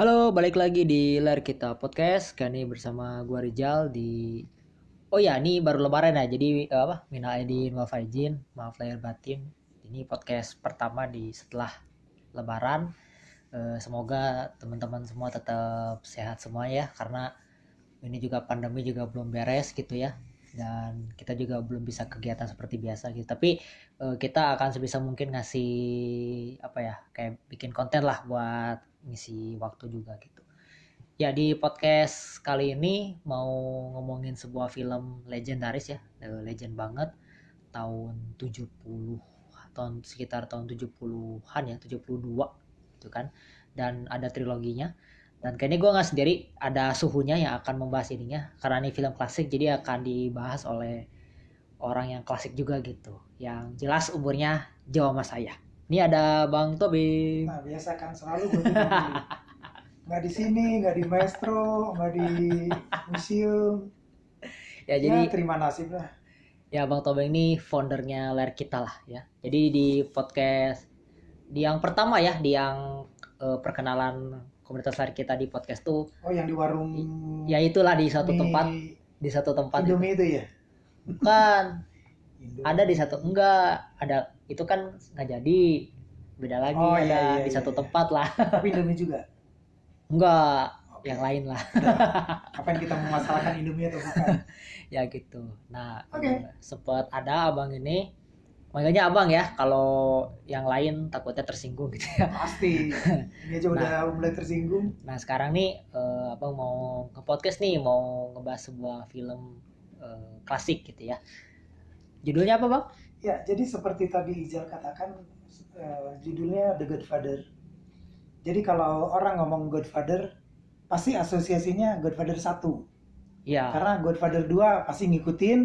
Halo, balik lagi di Layar Kita Podcast. Kali ini bersama gua Rizal di Oh ya, ini baru lebaran ya. Jadi eh, apa? Mina aidin wal faizin, maaf lahir batin. Ini podcast pertama di setelah lebaran. Eh, semoga teman-teman semua tetap sehat semua ya karena ini juga pandemi juga belum beres gitu ya. Dan kita juga belum bisa kegiatan seperti biasa gitu. Tapi eh, kita akan sebisa mungkin ngasih apa ya? Kayak bikin konten lah buat ngisi waktu juga gitu. Ya di podcast kali ini mau ngomongin sebuah film legendaris ya, eh, legend banget tahun 70 tahun sekitar tahun 70-an ya, 72 gitu kan. Dan ada triloginya. Dan kayaknya gue nggak sendiri, ada suhunya yang akan membahas ininya. Karena ini film klasik, jadi akan dibahas oleh orang yang klasik juga gitu. Yang jelas umurnya jauh sama saya. Ini ada Bang Tobing. Nah biasa kan selalu nggak di sini, nggak di maestro, nggak di museum. Ya Jadi jadi ya, terima nasib lah. ya Bang Tobeng ini foundernya Layar Kita lah ya. Jadi di podcast di yang pertama ya, di yang eh, perkenalan komunitas Layar Kita di podcast tuh Oh yang di warung ya itulah di satu tempat di satu tempat itu. Indomie itu ya. bukan Indomie. ada di satu enggak ada itu kan nggak jadi beda lagi Oh, ada iya, iya, di iya, satu iya. tempat lah Tapi Indomie juga. enggak Oke. yang lain lah Kapan kita memasalahkan Indomie atau bukan? ya gitu nah Oke. sempat ada abang ini makanya abang ya kalau yang lain takutnya tersinggung gitu ya Pasti. Ini aja udah mulai tersinggung. nah sekarang nih eh, abang mau ke podcast nih mau ngebahas sebuah film eh, klasik gitu ya judulnya apa bang Ya, jadi seperti tadi Ijal katakan, eh, judulnya The Godfather. Jadi kalau orang ngomong Godfather, pasti asosiasinya Godfather 1. ya Karena Godfather 2 pasti ngikutin,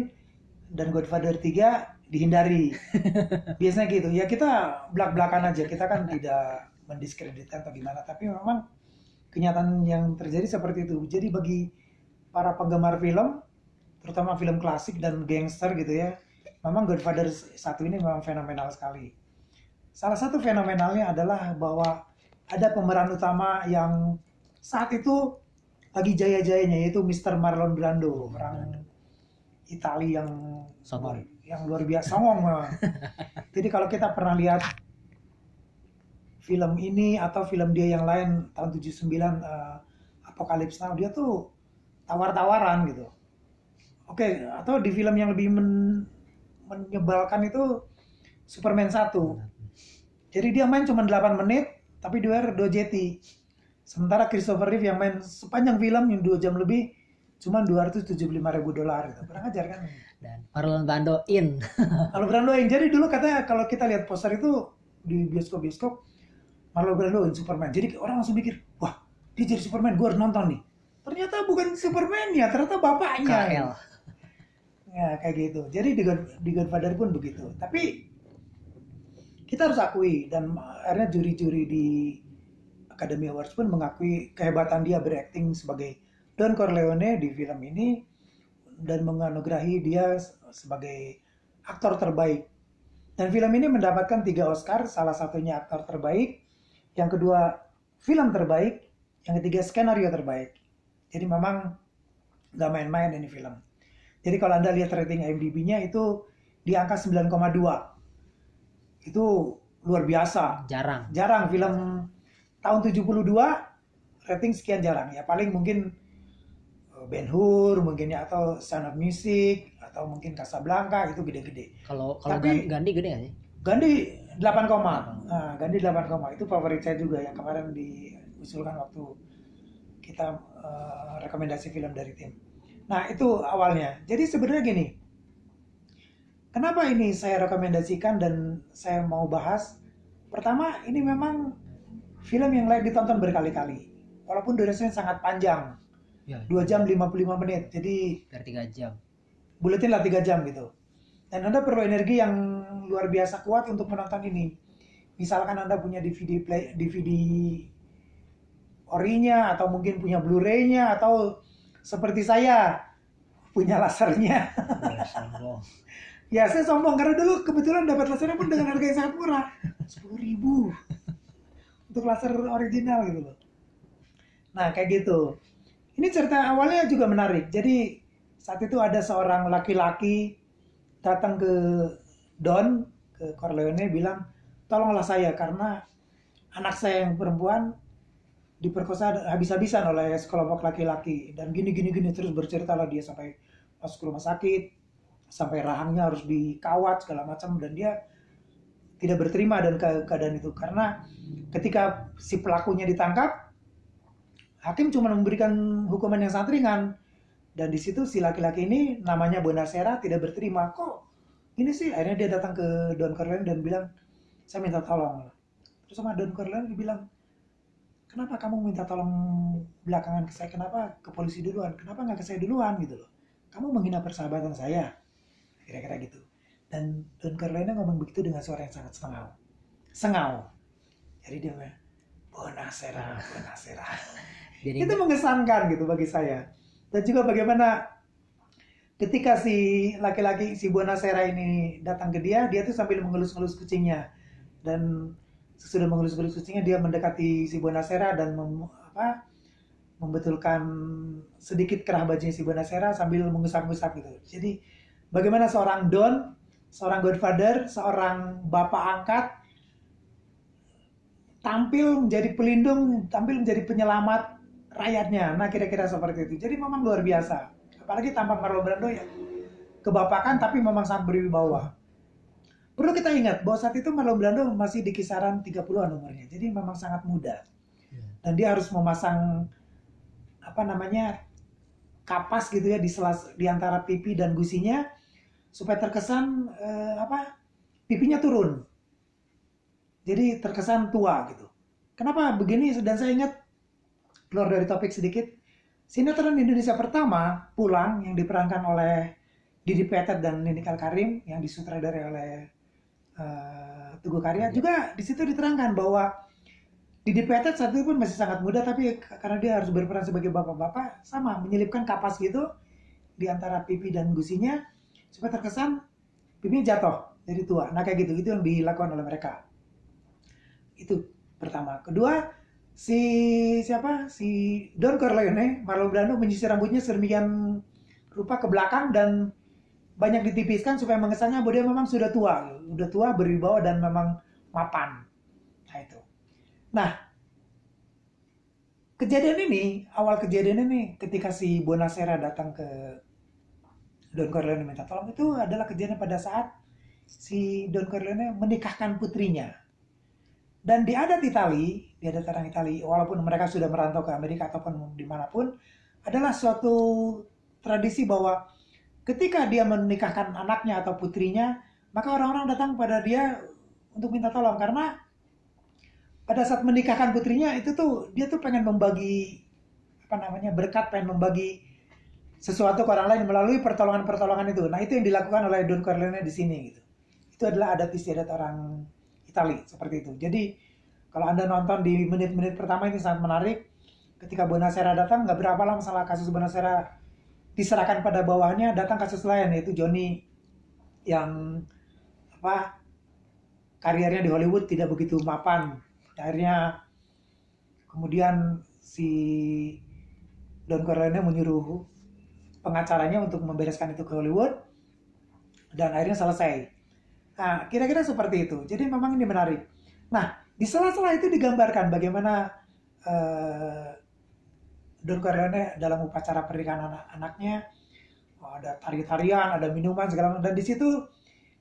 dan Godfather 3 dihindari. Biasanya gitu. Ya kita belak-belakan aja, kita kan tidak mendiskreditkan atau gimana. Tapi memang kenyataan yang terjadi seperti itu. Jadi bagi para penggemar film, terutama film klasik dan gangster gitu ya, memang Godfather satu ini memang fenomenal sekali. Salah satu fenomenalnya adalah bahwa ada pemeran utama yang saat itu lagi jaya-jayanya yaitu Mr. Marlon Brando, orang Itali yang Songong. yang luar biasa songong. Jadi kalau kita pernah lihat film ini atau film dia yang lain tahun 79 eh, Apocalypse Now dia tuh tawar-tawaran gitu. Oke, atau di film yang lebih men- menyebalkan itu Superman 1. Jadi dia main cuma 8 menit tapi dia dua jeti. Sementara Christopher Reeve yang main sepanjang film yang 2 jam lebih cuma 275 ribu dolar gitu. Kurang ajar kan? dan Marlon Brando in Kalau Brando yang jadi dulu katanya kalau kita lihat poster itu di bioskop-bioskop Marlon Brando yang Superman. Jadi orang langsung mikir, wah dia jadi Superman, gue harus nonton nih. Ternyata bukan Superman ya, ternyata bapaknya. KL Ya kayak gitu. Jadi di, God, di Godfather pun begitu. Tapi kita harus akui dan akhirnya juri-juri di Academy Awards pun mengakui kehebatan dia berakting sebagai Don Corleone di film ini dan menganugerahi dia sebagai aktor terbaik. Dan film ini mendapatkan tiga Oscar, salah satunya aktor terbaik, yang kedua film terbaik, yang ketiga skenario terbaik. Jadi memang nggak main-main ini film. Jadi kalau Anda lihat rating IMDb-nya itu di angka 9,2. Itu luar biasa. jarang Jarang film tahun 72 rating sekian jarang. Ya paling mungkin uh, Ben Hur mungkin ya atau Sound of Music atau mungkin Casablanca itu gede-gede. kalau kalau Tapi- Gan- Gandhi gede gak sih Gandhi 8 koma. Nah, Gandhi 8 koma itu favorit saya juga yang kemarin diusulkan waktu kita uh, rekomendasi film dari tim. Nah, itu awalnya. Jadi sebenarnya gini. Kenapa ini saya rekomendasikan dan saya mau bahas? Pertama, ini memang film yang layak ditonton berkali-kali. Walaupun durasinya sangat panjang, ya 2 jam 55 menit. Jadi biar tiga jam buletin lah 3 jam gitu. Dan Anda perlu energi yang luar biasa kuat untuk menonton ini. Misalkan Anda punya DVD play, DVD orinya atau mungkin punya Blu-ray-nya atau seperti saya punya lasernya. Sombong. Ya saya sombong karena dulu kebetulan dapat lasernya pun dengan harga yang sangat murah, sepuluh ribu untuk laser original gitu loh. Nah, kayak gitu. Ini cerita awalnya juga menarik. Jadi saat itu ada seorang laki-laki datang ke Don ke Corleone bilang, "Tolonglah saya karena anak saya yang perempuan diperkosa habis-habisan oleh sekelompok laki-laki. Dan gini gini gini terus bercerita lah dia sampai masuk rumah sakit sampai rahangnya harus dikawat segala macam. Dan dia tidak berterima dan ke keadaan itu. Karena ketika si pelakunya ditangkap hakim cuma memberikan hukuman yang sangat ringan. Dan di situ si laki-laki ini namanya Bonasera tidak berterima. Kok ini sih? Akhirnya dia datang ke Don Corleone dan bilang saya minta tolong. Terus sama Don Corleone bilang kenapa kamu minta tolong belakangan ke saya? Kenapa ke polisi duluan? Kenapa nggak ke saya duluan? Gitu loh. Kamu menghina persahabatan saya. Kira-kira gitu. Dan Don Corleone ngomong begitu dengan suara yang sangat sengau. Sengau. Jadi dia bilang bonasera bonasera. Jadi itu mengesankan gitu bagi saya. Dan juga bagaimana ketika si laki-laki si bonasera ini datang ke dia dia tuh sambil mengelus-ngelus kucingnya. Dan sesudah mengelus-ngelus kucingnya dia mendekati si bonasera dan mem- apa membetulkan sedikit kerah bajunya si bonasera sambil mengusap-ngusap gitu. Jadi bagaimana seorang don seorang godfather seorang bapak angkat tampil menjadi pelindung tampil menjadi penyelamat rakyatnya? Nah kira-kira seperti itu. Jadi memang luar biasa. Apalagi tampak Marlon Brando ya kebapakan tapi memang sangat berwibawa perlu kita ingat bahwa saat itu Marlon Brando masih di kisaran 30-an umurnya. Jadi memang sangat muda. Dan dia harus memasang apa namanya kapas gitu ya di selas di antara pipi dan gusinya supaya terkesan eh, apa pipinya turun. Jadi terkesan tua gitu. Kenapa begini? Dan saya ingat keluar dari topik sedikit sinetron Indonesia pertama pulang yang diperankan oleh Didi Petet dan Ninikal Karim yang disutradarai oleh eh, Tugu Karya juga di situ diterangkan bahwa Didi Petet saat itu pun masih sangat muda tapi karena dia harus berperan sebagai bapak-bapak sama menyelipkan kapas gitu di antara pipi dan gusinya supaya terkesan pipinya jatuh jadi tua. Nah kayak gitu itu yang dilakukan oleh mereka. Itu pertama. Kedua si siapa si Don Corleone Marlon Brando menyisir rambutnya sedemikian rupa ke belakang dan banyak ditipiskan supaya mengesannya bahwa dia memang sudah tua, sudah tua berwibawa dan memang mapan. Nah itu. Nah, kejadian ini, awal kejadian ini ketika si Bonasera datang ke Don Corleone minta tolong itu adalah kejadian pada saat si Don Corleone menikahkan putrinya. Dan di adat Itali, di adat orang Itali, walaupun mereka sudah merantau ke Amerika ataupun di mana pun, adalah suatu tradisi bahwa ketika dia menikahkan anaknya atau putrinya, maka orang-orang datang pada dia untuk minta tolong karena pada saat menikahkan putrinya itu tuh dia tuh pengen membagi apa namanya berkat, pengen membagi sesuatu ke orang lain melalui pertolongan-pertolongan itu. Nah itu yang dilakukan oleh Don Corleone di sini gitu. Itu adalah adat istiadat orang Itali seperti itu. Jadi kalau anda nonton di menit-menit pertama ini sangat menarik. Ketika Bonasera datang, nggak berapa lama masalah kasus Bonasera diserahkan pada bawahnya, datang kasus lain yaitu Johnny yang apa karirnya di Hollywood tidak begitu mapan. Akhirnya kemudian si Don Corleone menyuruh pengacaranya untuk membereskan itu ke Hollywood dan akhirnya selesai. Nah, kira-kira seperti itu. Jadi memang ini menarik. Nah, di sela-sela itu digambarkan bagaimana eh, Don Corleone dalam upacara pernikahan anak-anaknya oh, ada tari-tarian, ada minuman segala macam dan di situ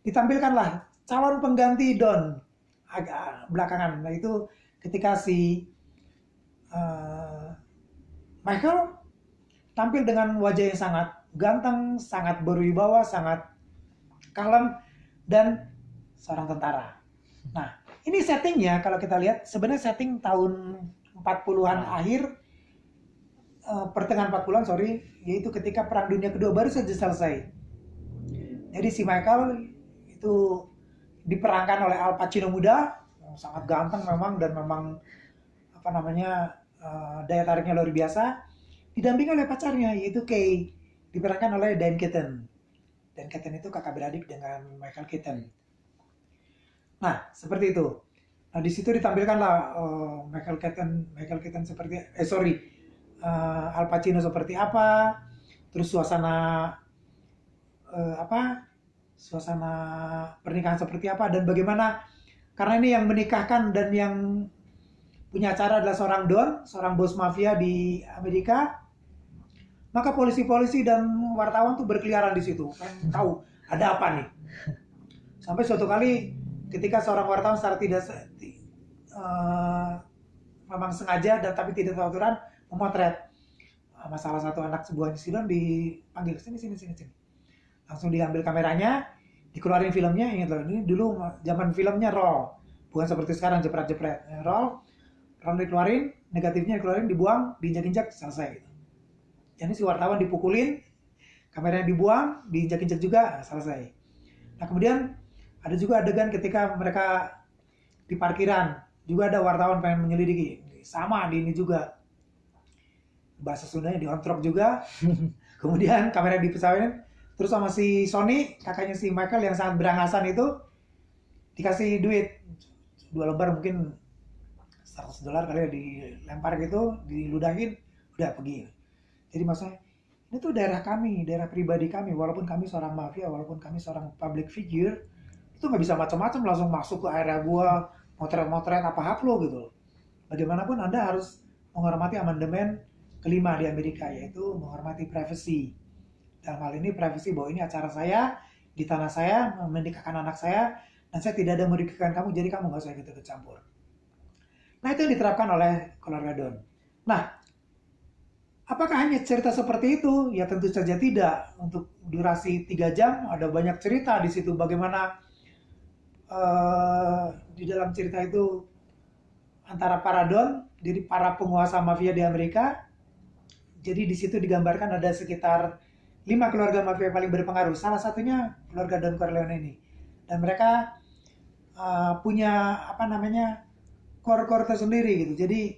ditampilkanlah calon pengganti Don agak belakangan. Nah, itu ketika si eh, Michael tampil dengan wajah yang sangat ganteng, sangat berwibawa, sangat kalem dan seorang tentara. Nah, ini settingnya kalau kita lihat sebenarnya setting tahun 40-an Nah. akhir eh, pertengahan 40-an sorry, yaitu ketika Perang Dunia Kedua baru saja selesai. Jadi si Michael itu diperankan oleh Al Pacino muda, sangat ganteng memang dan memang apa namanya eh, daya tariknya luar biasa. Didampingi oleh pacarnya yaitu Kay, diperankan oleh Dan Keaton. Dan Keaton itu kakak beradik dengan Michael Keaton. Nah, seperti itu. Nah, di situ ditampilkanlah eh, Michael Keaton, Michael Keaton seperti eh sorry, uh, Al Pacino seperti apa, terus suasana uh, apa, suasana pernikahan seperti apa dan bagaimana karena ini yang menikahkan dan yang punya acara adalah seorang don, seorang bos mafia di Amerika. Maka polisi-polisi dan wartawan tuh berkeliaran di situ, pengen tahu ada apa nih. Sampai suatu kali ketika seorang wartawan secara tidak uh, memang sengaja dan tapi tidak tahu aturan memotret masalah satu anak sebuah sidon dipanggil sini sini sini sini. Langsung diambil kameranya dikeluarin filmnya ingat loh ini dulu zaman filmnya roll. Bukan seperti sekarang jepret jepret roll roll dikeluarin negatifnya dikeluarin dibuang diinjak injak selesai gitu. jadi si wartawan dipukulin kameranya dibuang diinjak injak juga selesai. Nah kemudian ada juga adegan ketika mereka di parkiran. Juga ada wartawan pengen menyelidiki. Sama di ini juga bahasa Sundanya diontrok juga. Kemudian kamera dipesawain terus sama si Sony kakaknya si Michael yang sangat berangasan itu dikasih duit. Dua lembar mungkin 100 dolar kali ya dilempar gitu diludahin udah pergi. Jadi maksudnya ini tuh daerah kami daerah pribadi kami. Walaupun kami seorang mafia walaupun kami seorang public figure itu nggak bisa macam-macam. Langsung masuk ke area gua motret-motret apa haplo gitu bagaimanapun anda harus menghormati amandemen kelima di Amerika yaitu menghormati privasi dalam hal ini privasi bahwa ini acara saya di tanah saya menikahkan anak saya dan saya tidak ada merugikan kamu jadi kamu nggak usah ikut ikut campur. Nah itu yang diterapkan oleh keluarga Don. Nah apakah hanya cerita seperti itu? Ya tentu saja tidak. Untuk durasi tiga jam ada banyak cerita di situ. Bagaimana uh, di dalam cerita itu antara para Don jadi para penguasa mafia di Amerika jadi di situ digambarkan ada sekitar lima keluarga mafia paling berpengaruh. Salah satunya keluarga Don Corleone ini. Dan mereka uh, punya apa namanya core-core tersendiri gitu. Jadi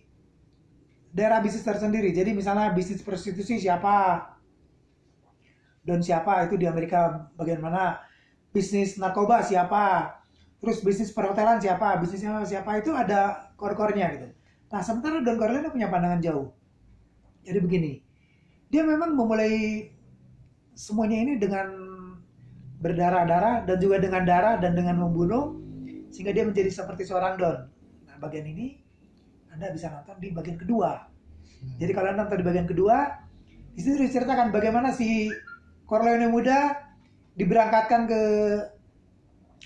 daerah bisnis tersendiri. Jadi misalnya bisnis prostitusi siapa, Don siapa itu di Amerika bagian mana, bisnis narkoba siapa, terus bisnis perhotelan siapa, bisnisnya siapa itu ada core-core-nya gitu. Nah sementara Don Corleone punya pandangan jauh. Jadi begini, dia memang memulai semuanya ini dengan berdarah-darah dan juga dengan darah dan dengan membunuh sehingga dia menjadi seperti seorang don. Nah, bagian ini Anda bisa nonton di bagian kedua. Hmm. Jadi kalau Anda nonton di bagian kedua, di situ diceritakan bagaimana si Corleone muda diberangkatkan ke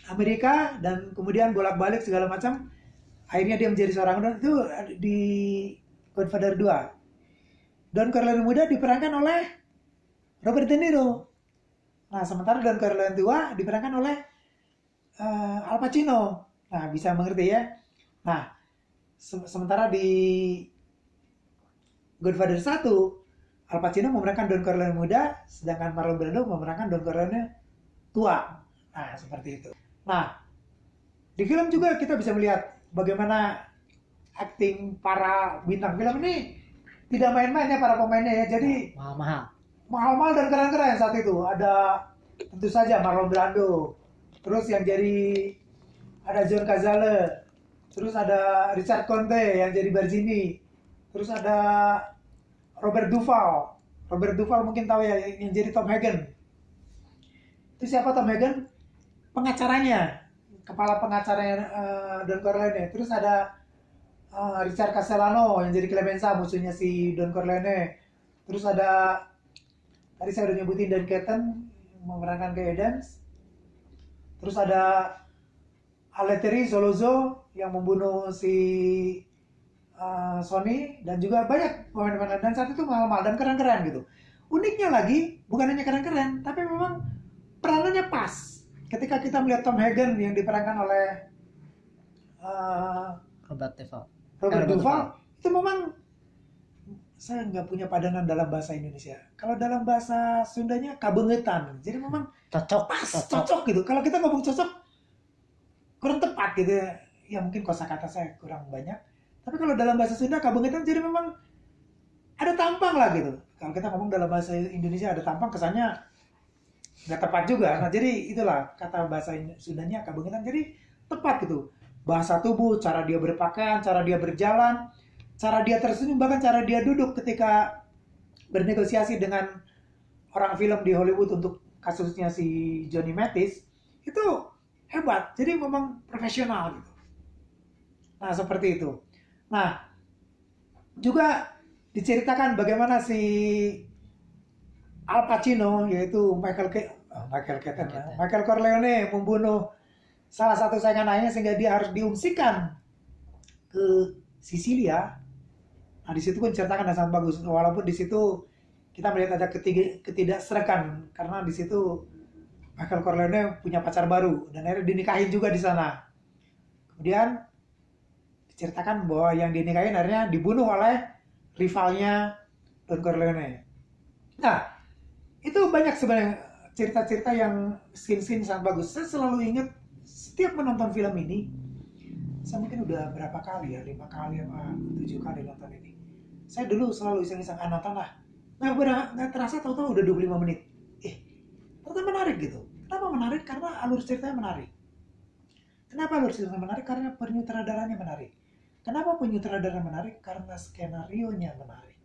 Amerika dan kemudian bolak-balik segala macam. Akhirnya dia menjadi seorang don itu di Godfather 2. Don Corleone muda diperankan oleh Robert De Niro. Nah, sementara Don Corleone tua diperankan oleh uh, Al Pacino. Nah, bisa mengerti ya. Nah, se sementara di Godfather 1, Al Pacino memerankan Don Corleone muda, sedangkan Marlon Brando memerankan Don Corleone tua. Nah, seperti itu. Nah, di film juga kita bisa melihat bagaimana acting para bintang film ini tidak main-main ya para pemainnya ya. Jadi mahal-mahal mahal-mahal dan keren-keren saat itu. Ada tentu saja Marlon Brando. Terus yang jadi ada John Cazale. Terus ada Richard Conte yang jadi Barzini. Terus ada Robert Duval. Robert Duval mungkin tahu ya yang jadi Tom Hagen. Itu siapa Tom Hagen? Pengacaranya, kepala pengacaranya uh, Don Corleone. Terus ada uh, Richard Castellano yang jadi Clemenza musuhnya si Don Corleone. Terus ada Tadi saya udah nyebutin Dan Ketten memerankan ke Edens. Terus ada Aleteri Solozo yang membunuh si uh, Sony dan juga banyak pemain-pemain dan saat itu mahal-mahal dan keren-keren gitu. Uniknya lagi bukan hanya keren-keren, tapi memang peranannya pas. Ketika kita melihat Tom Hagen yang diperankan oleh uh, Robert Duval, Robert Duval itu memang saya nggak punya padanan dalam bahasa Indonesia. Kalau dalam bahasa Sundanya kabengetan. Jadi memang cocok, pas, cocok, cocok gitu. Kalau kita ngomong cocok kurang tepat gitu ya. Ya mungkin kosakata saya kurang banyak. Tapi kalau dalam bahasa Sunda kabengetan jadi memang ada tampang lah gitu. Kalau kita ngomong dalam bahasa Indonesia ada tampang kesannya nggak tepat juga. Nah jadi itulah kata bahasa Sundanya kabengetan. Jadi tepat gitu. Bahasa tubuh, cara dia berpakaian, cara dia berjalan, cara dia tersenyum bahkan cara dia duduk ketika bernegosiasi dengan orang film di Hollywood untuk kasusnya si Johnny Mathis itu hebat. Jadi memang profesional gitu. Nah seperti itu. Nah juga diceritakan bagaimana si Al Pacino yaitu Michael Ke Michael Keaton ya. Michael Corleone membunuh salah satu saingan ayahnya sehingga dia harus diungsikan ke Sisilia. Nah di situ pun ceritakan dan sangat bagus. Walaupun di situ kita melihat ada ketiga, ketidakserekan karena di situ Michael Corleone punya pacar baru dan akhirnya dinikahin juga di sana. Kemudian diceritakan bahwa yang dinikahin akhirnya dibunuh oleh rivalnya Don Corleone. Nah, itu banyak sebenarnya cerita-cerita yang scene-scene sangat bagus. Saya selalu ingat setiap menonton film ini, saya mungkin udah berapa kali ya, lima kali apa tujuh kali nonton ini. Saya dulu selalu iseng-iseng ah, nonton lah. Nah, udah nggak terasa tahu-tahu udah 25 menit. Eh, ternyata menarik gitu. Kenapa menarik? Karena alur ceritanya menarik. Kenapa alur ceritanya menarik? Karena penyutradaranya menarik. Kenapa penyutradara menarik? Karena skenario-nya menarik.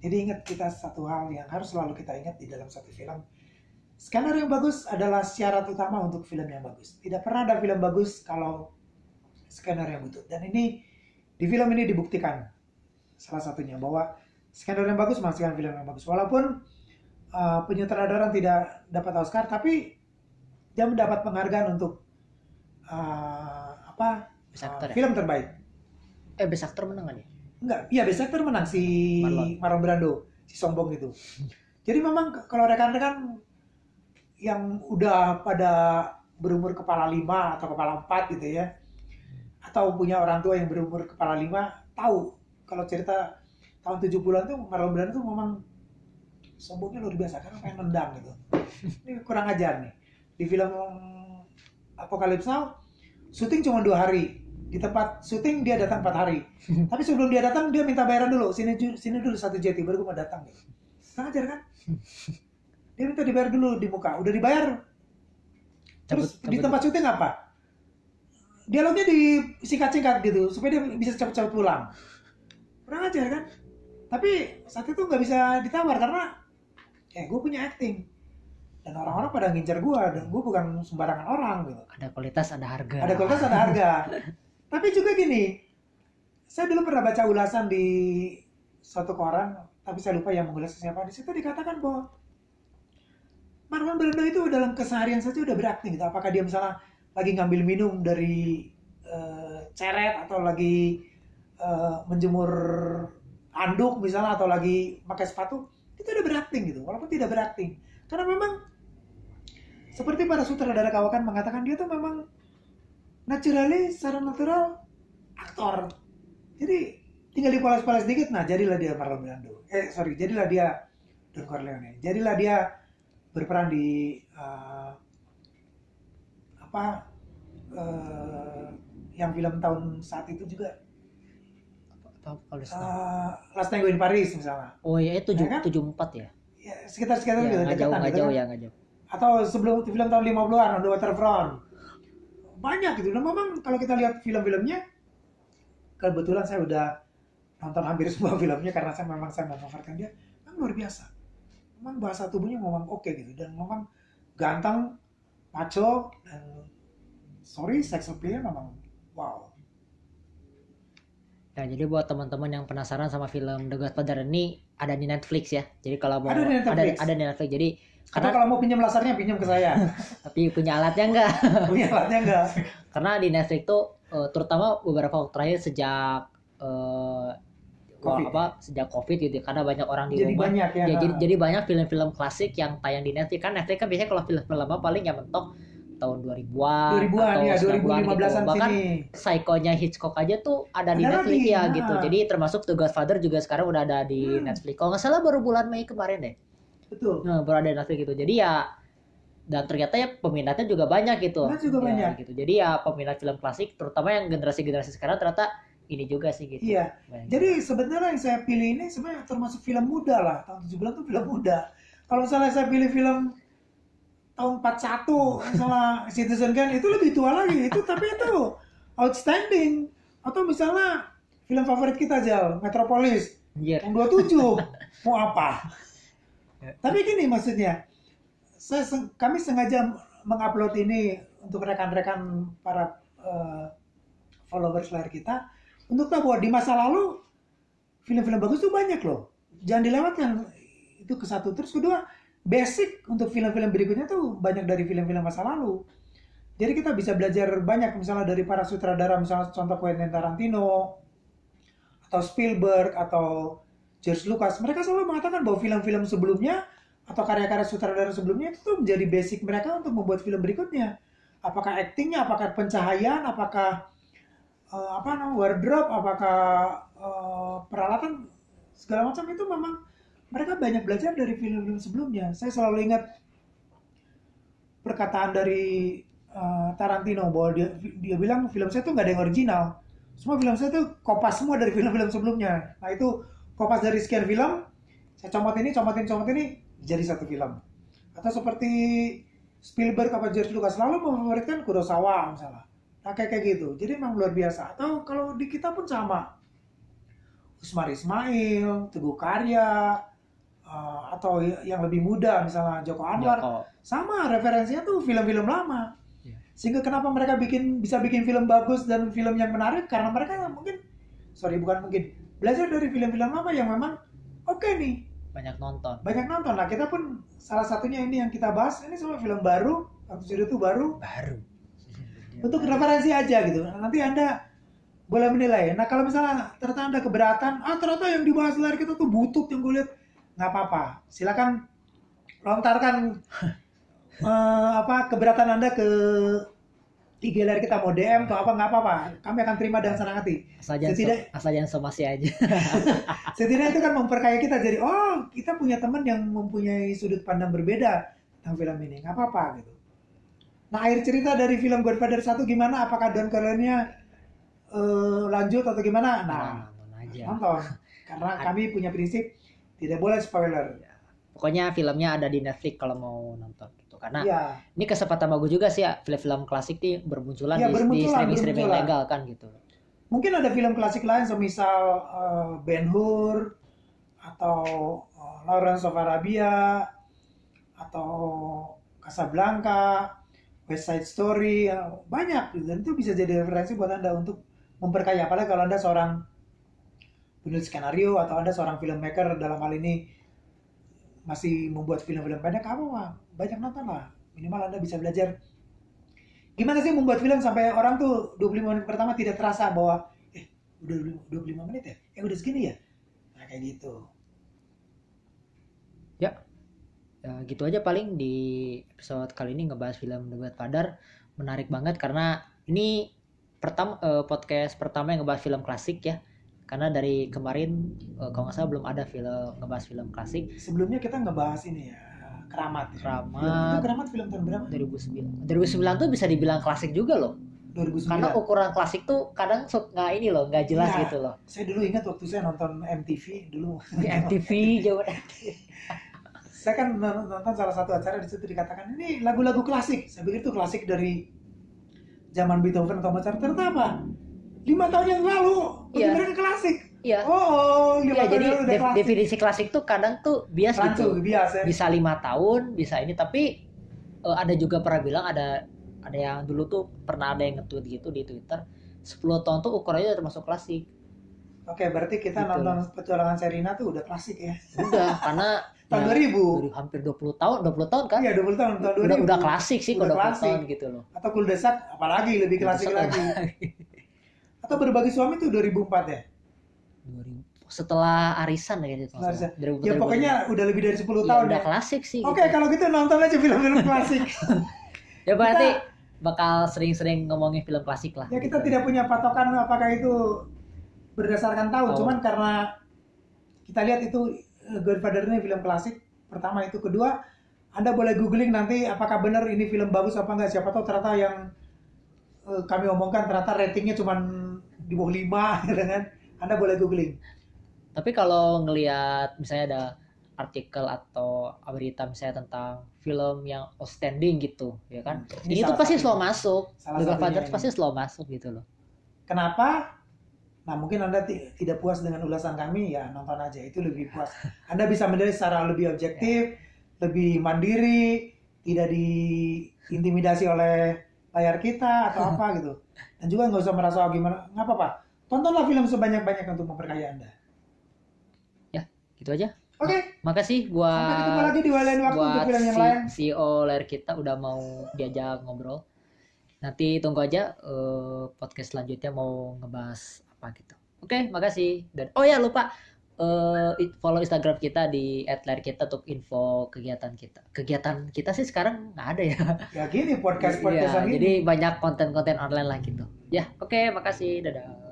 Jadi ingat kita satu hal yang harus selalu kita ingat di dalam satu film. Skenario yang bagus adalah syarat utama untuk film yang bagus. Tidak pernah ada film bagus kalau skenario yang butuh. Dan ini di film ini dibuktikan salah satunya bahwa skenario yang bagus menghasilkan film yang bagus. Walaupun uh, penyutradaran tidak dapat Oscar, tapi dia mendapat penghargaan untuk uh, apa? Best actor uh, ya? film terbaik. Eh best actor menang kan ya? Enggak, iya best actor menang si Marlon. Marlon Brando, si sombong itu. Jadi memang kalau rekan-rekan yang udah pada berumur kepala lima atau kepala empat gitu ya, atau punya orang tua yang berumur kepala lima, tahu kalau cerita tahun 70-an tuh Marlon Brando tuh memang sombongnya luar biasa karena pengen nendang gitu. Ini kurang ajar nih. Di film Apocalypse Now, syuting cuma dua hari. Di tempat syuting dia datang empat hari. Tapi sebelum dia datang dia minta bayaran dulu. Sini sini dulu satu jeti baru gue mau datang. Gitu. Kurang ajar kan? Dia minta dibayar dulu di muka. Udah dibayar. Terus Cabut- di cabut. tempat syuting apa? Dialognya disingkat-singkat gitu supaya dia bisa cepat-cepat pulang. Kurang ajar kan? Tapi saat itu nggak bisa ditawar karena eh gue punya acting dan orang-orang pada ngincar gue dan gue bukan sembarangan orang gitu Ada kualitas, ada harga. ada kualitas ada harga tapi juga gini saya dulu pernah baca ulasan di suatu koran tapi saya lupa yang mengulas siapa di situ dikatakan bahwa Marlon Brando itu dalam keseharian saja udah berakting gitu. Apakah dia misalnya lagi ngambil minum dari eh, ceret atau lagi eh, menjemur anduk misalnya atau lagi pakai sepatu itu udah berakting gitu. Walaupun tidak berakting karena memang seperti para sutradara kawakan mengatakan dia tuh memang naturally secara natural aktor. Jadi tinggal dipoles-poles dikit nah jadilah dia Marlon Brando. Eh sorry jadilah dia Don Corleone jadilah dia berperan di eh, apa eh, yang film tahun saat itu juga kalau eh, Last Tango in Paris misalnya Oh ya, itu Ya kan? tujuh empat ya. ya, sekitar-sekitar Ya, gitu nggak jauh, nggak gitu jauh kan. ya, nggak jauh. atau sebelum film tahun 50-an On the Waterfront banyak gitu dan memang kalau kita lihat film-filmnya kebetulan saya udah nonton hampir semua filmnya karena saya memang saya memfavoritkan dia memang luar biasa memang bahasa tubuhnya memang oke gitu dan memang ganteng maco dan sorry sex appeal memang wow Ya, jadi buat teman-teman yang penasaran sama film The Godfather ini ada di Netflix ya. Jadi kalau mau Ada di Netflix. ada, ada di Netflix. Jadi atau karena kalau mau pinjam lasernya pinjam ke saya tapi punya alatnya enggak. punya alatnya enggak karena di Netflix tuh eh, terutama beberapa waktu terakhir sejak eh, Covid. apa sejak Covid gitu ya, karena banyak orang di jadi rumah. banyak ya, Ya, jadi, jadi banyak film-film klasik yang tayang di Netflix kan Netflix kan biasanya kalau film-film lama paling yang mentok tahun 2000-an 2000-an atau ya 90-an 2015-an gitu. Bahkan sini Psycho-nya Hitchcock aja tuh ada di Ada Netflix lagi, ya nah. gitu. Jadi termasuk The Godfather juga sekarang udah ada di Hmm. Netflix. Kalau nggak salah baru bulan Mei kemarin deh. betul Nah, baru ada di Netflix gitu. Jadi ya dan ternyata ya peminatnya juga banyak gitu. Peminat juga Ya, banyak. gitu. Jadi ya peminat film klasik terutama yang generasi-generasi sekarang ternyata ini juga sih gitu. Iya. Banyak. Jadi sebenarnya yang saya pilih ini sebenarnya termasuk film muda lah. Tahun 70 tuh film muda. Kalau misalnya saya pilih film tahun 41 misalnya Citizen Kane itu lebih tua lagi. Itu tapi itu outstanding. Atau misalnya film favorit kita aja Metropolis Anjir. yang 27 mau apa tapi gini maksudnya saya seng- kami sengaja mengupload ini untuk rekan-rekan para eh, followers layar kita untuk tahu bahwa di masa lalu film-film bagus tuh banyak loh. Jangan dilewatkan. Itu ke satu. Terus kedua basic untuk film-film berikutnya tuh banyak dari film-film masa lalu. Jadi kita bisa belajar banyak misalnya dari para sutradara misalnya contoh Quentin Tarantino atau Spielberg atau George Lucas. Mereka selalu mengatakan bahwa film-film sebelumnya atau karya-karya sutradara sebelumnya itu tuh menjadi basic mereka untuk membuat film berikutnya. Apakah aktingnya apakah pencahayaan apakah eh, apa namanya wardrobe apakah eh, peralatan segala macam itu memang mereka banyak belajar dari film-film sebelumnya. Saya selalu ingat perkataan dari eh, Tarantino bahwa dia dia bilang film saya tuh nggak ada yang original. Semua film saya tuh kopas semua dari film-film sebelumnya. Nah itu kopas dari sekian film saya comot ini comotin comot ini jadi satu film. Atau seperti Spielberg apa George Lucas selalu memfavoritkan Kurosawa misalnya nah kayak kayak gitu. Jadi memang luar biasa. Atau kalau di kita pun sama. Usmar Ismail Teguh Karya eh, atau yang lebih muda misalnya Joko Anwar. Joko. sama referensinya tuh film-film lama. Iya. sehingga kenapa mereka bikin bisa bikin film bagus dan film yang menarik? Karena mereka mungkin sorry bukan mungkin belajar dari film-film lama yang memang oke nih. Banyak nonton. Banyak nonton. Lah kita pun salah satunya ini yang kita bahas. Ini semua film baru atau judul itu baru. Baru untuk referensi aja gitu. Nanti anda boleh menilai. Nah kalau misalnya ternyata anda keberatan ah ternyata yang dibahas layar kita tuh butut yang gue lihat. Nggak apa-apa. Silakan lontarkan eh, apa keberatan anda ke IG layar kita mau DM atau apa nggak apa-apa. Kami akan terima dengan senang hati. Asal jangan Setidak- so- asal jangan somasi aja. Setidaknya itu kan memperkaya kita jadi oh kita punya teman yang mempunyai sudut pandang berbeda tentang film ini. Nggak apa-apa gitu nah akhir cerita dari film Godfather 1 gimana? Apakah Don Corleone eh, lanjut atau gimana? Nah nonton aja. nonton. Karena kami punya prinsip tidak boleh spoiler. Pokoknya filmnya ada di Netflix kalau mau nonton gitu. Karena Iya. ini kesempatan bagus juga sih ya. Film-film klasik nih bermunculan Iya, di, di bermunculan, streaming streaming bermunculan. legal kan gitu. Mungkin ada film klasik lain semisal eh, Ben Hur atau eh, Lawrence of Arabia atau Casablanca, West Side Story, ya, banyak. Dan itu bisa jadi referensi buat anda untuk memperkaya. Apalagi kalau anda seorang penulis skenario atau anda seorang filmmaker dalam hal ini masih membuat film-film pendek, kamu mah banyak nonton lah. Minimal anda bisa belajar. Gimana sih membuat film sampai orang tuh 25 menit pertama tidak terasa bahwa eh udah 25 menit ya? Eh udah segini ya? Nah kayak gitu. Ya gitu aja paling di episode kali ini ngebahas film The Godfather. Menarik banget karena ini pertama eh, podcast pertama yang ngebahas film klasik ya. Karena dari kemarin eh, kalau nggak salah belum ada film ngebahas film klasik. Sebelumnya kita ngebahas ini ya keramat ya. Keramat. Film itu keramat film tahun berapa? 2009 2009 tuh bisa dibilang klasik juga loh. 2009 karena ukuran klasik tuh kadang nggak ini loh nggak jelas Iya. gitu loh. Saya dulu ingat waktu saya nonton MTV dulu di MTV jauh saya kan non- nonton salah satu acara di situ dikatakan ini lagu-lagu klasik. Saya pikir itu klasik dari zaman Beethoven atau Mozart. Ternyata apa? Lima tahun yang lalu bagi Iya. mereka klasik. Iya. Oh, oh lima Iya, tahun jadi lalu udah def- klasik. definisi klasik tuh kadang tuh bias Rancu, gitu. biasa bisa lima tahun bisa ini tapi eh, ada juga pernah bilang ada ada yang dulu tuh pernah ada yang nge-tweet gitu di Twitter 10 tahun tuh ukurannya termasuk klasik. Oke, berarti kita Gitu. nonton petualangan Serina tuh udah klasik ya. udah karena Tahun ya, 2000. dari hampir 20 tahun 20 tahun kan Iya, 20 tahun, tahun 2000. udah udah klasik sih Udah kalau 20 klasik. tahun gitu loh Atau Kuldesak, apalagi lebih klasik Kuldesak lagi. Atau berbagi suami tuh 2004 ya? 2000 setelah arisan ya gitu Arisan. 2000, Ya pokoknya udah lebih dari 10 ya, tahun udah ya. klasik sih Oke, gitu. kalau gitu nonton aja film-film klasik. ya berarti bakal sering-sering ngomongin film klasik lah ya kita gitu. tidak punya patokan apakah itu berdasarkan tahun, Oh. cuman karena kita lihat itu Godfather ini film klasik. Pertama itu, kedua Anda boleh googling nanti apakah benar ini film bagus apa enggak. Siapa tahu ternyata yang eh, kami omongkan ternyata ratingnya cuma di bawah 5 gitu kan. Anda boleh googling. Tapi kalau ngelihat misalnya ada artikel atau berita misalnya tentang film yang outstanding gitu, ya kan? Ini Ini, tuh pasti slow masuk. The Godfather pasti slow masuk gitu loh. Kenapa? Nah mungkin anda ti- tidak puas dengan ulasan kami ya nonton aja itu lebih puas. Anda bisa menilai secara lebih objektif, lebih mandiri, tidak diintimidasi oleh layar kita atau apa gitu. Dan juga nggak usah merasa "Oh, gimana, nggak apa-apa. Tontonlah film sebanyak-banyak untuk memperkaya anda. Gitu aja. Oke, Makasih sampai ketemu buat lagi di lain waktu untuk buat film yang si, lain. CEO layar kita udah mau diajak ngobrol. Nanti tunggu aja eh, podcast selanjutnya mau ngebahas apa gitu. Oke, makasih. Dan oh ya lupa i- follow Instagram kita di @layarkita untuk info kegiatan kita. Kegiatan kita sih sekarang nggak ada ya. Ya gini podcast podcastan ini. jadi banyak konten-konten online lah gitu. Ya, oke, makasih. Dadah.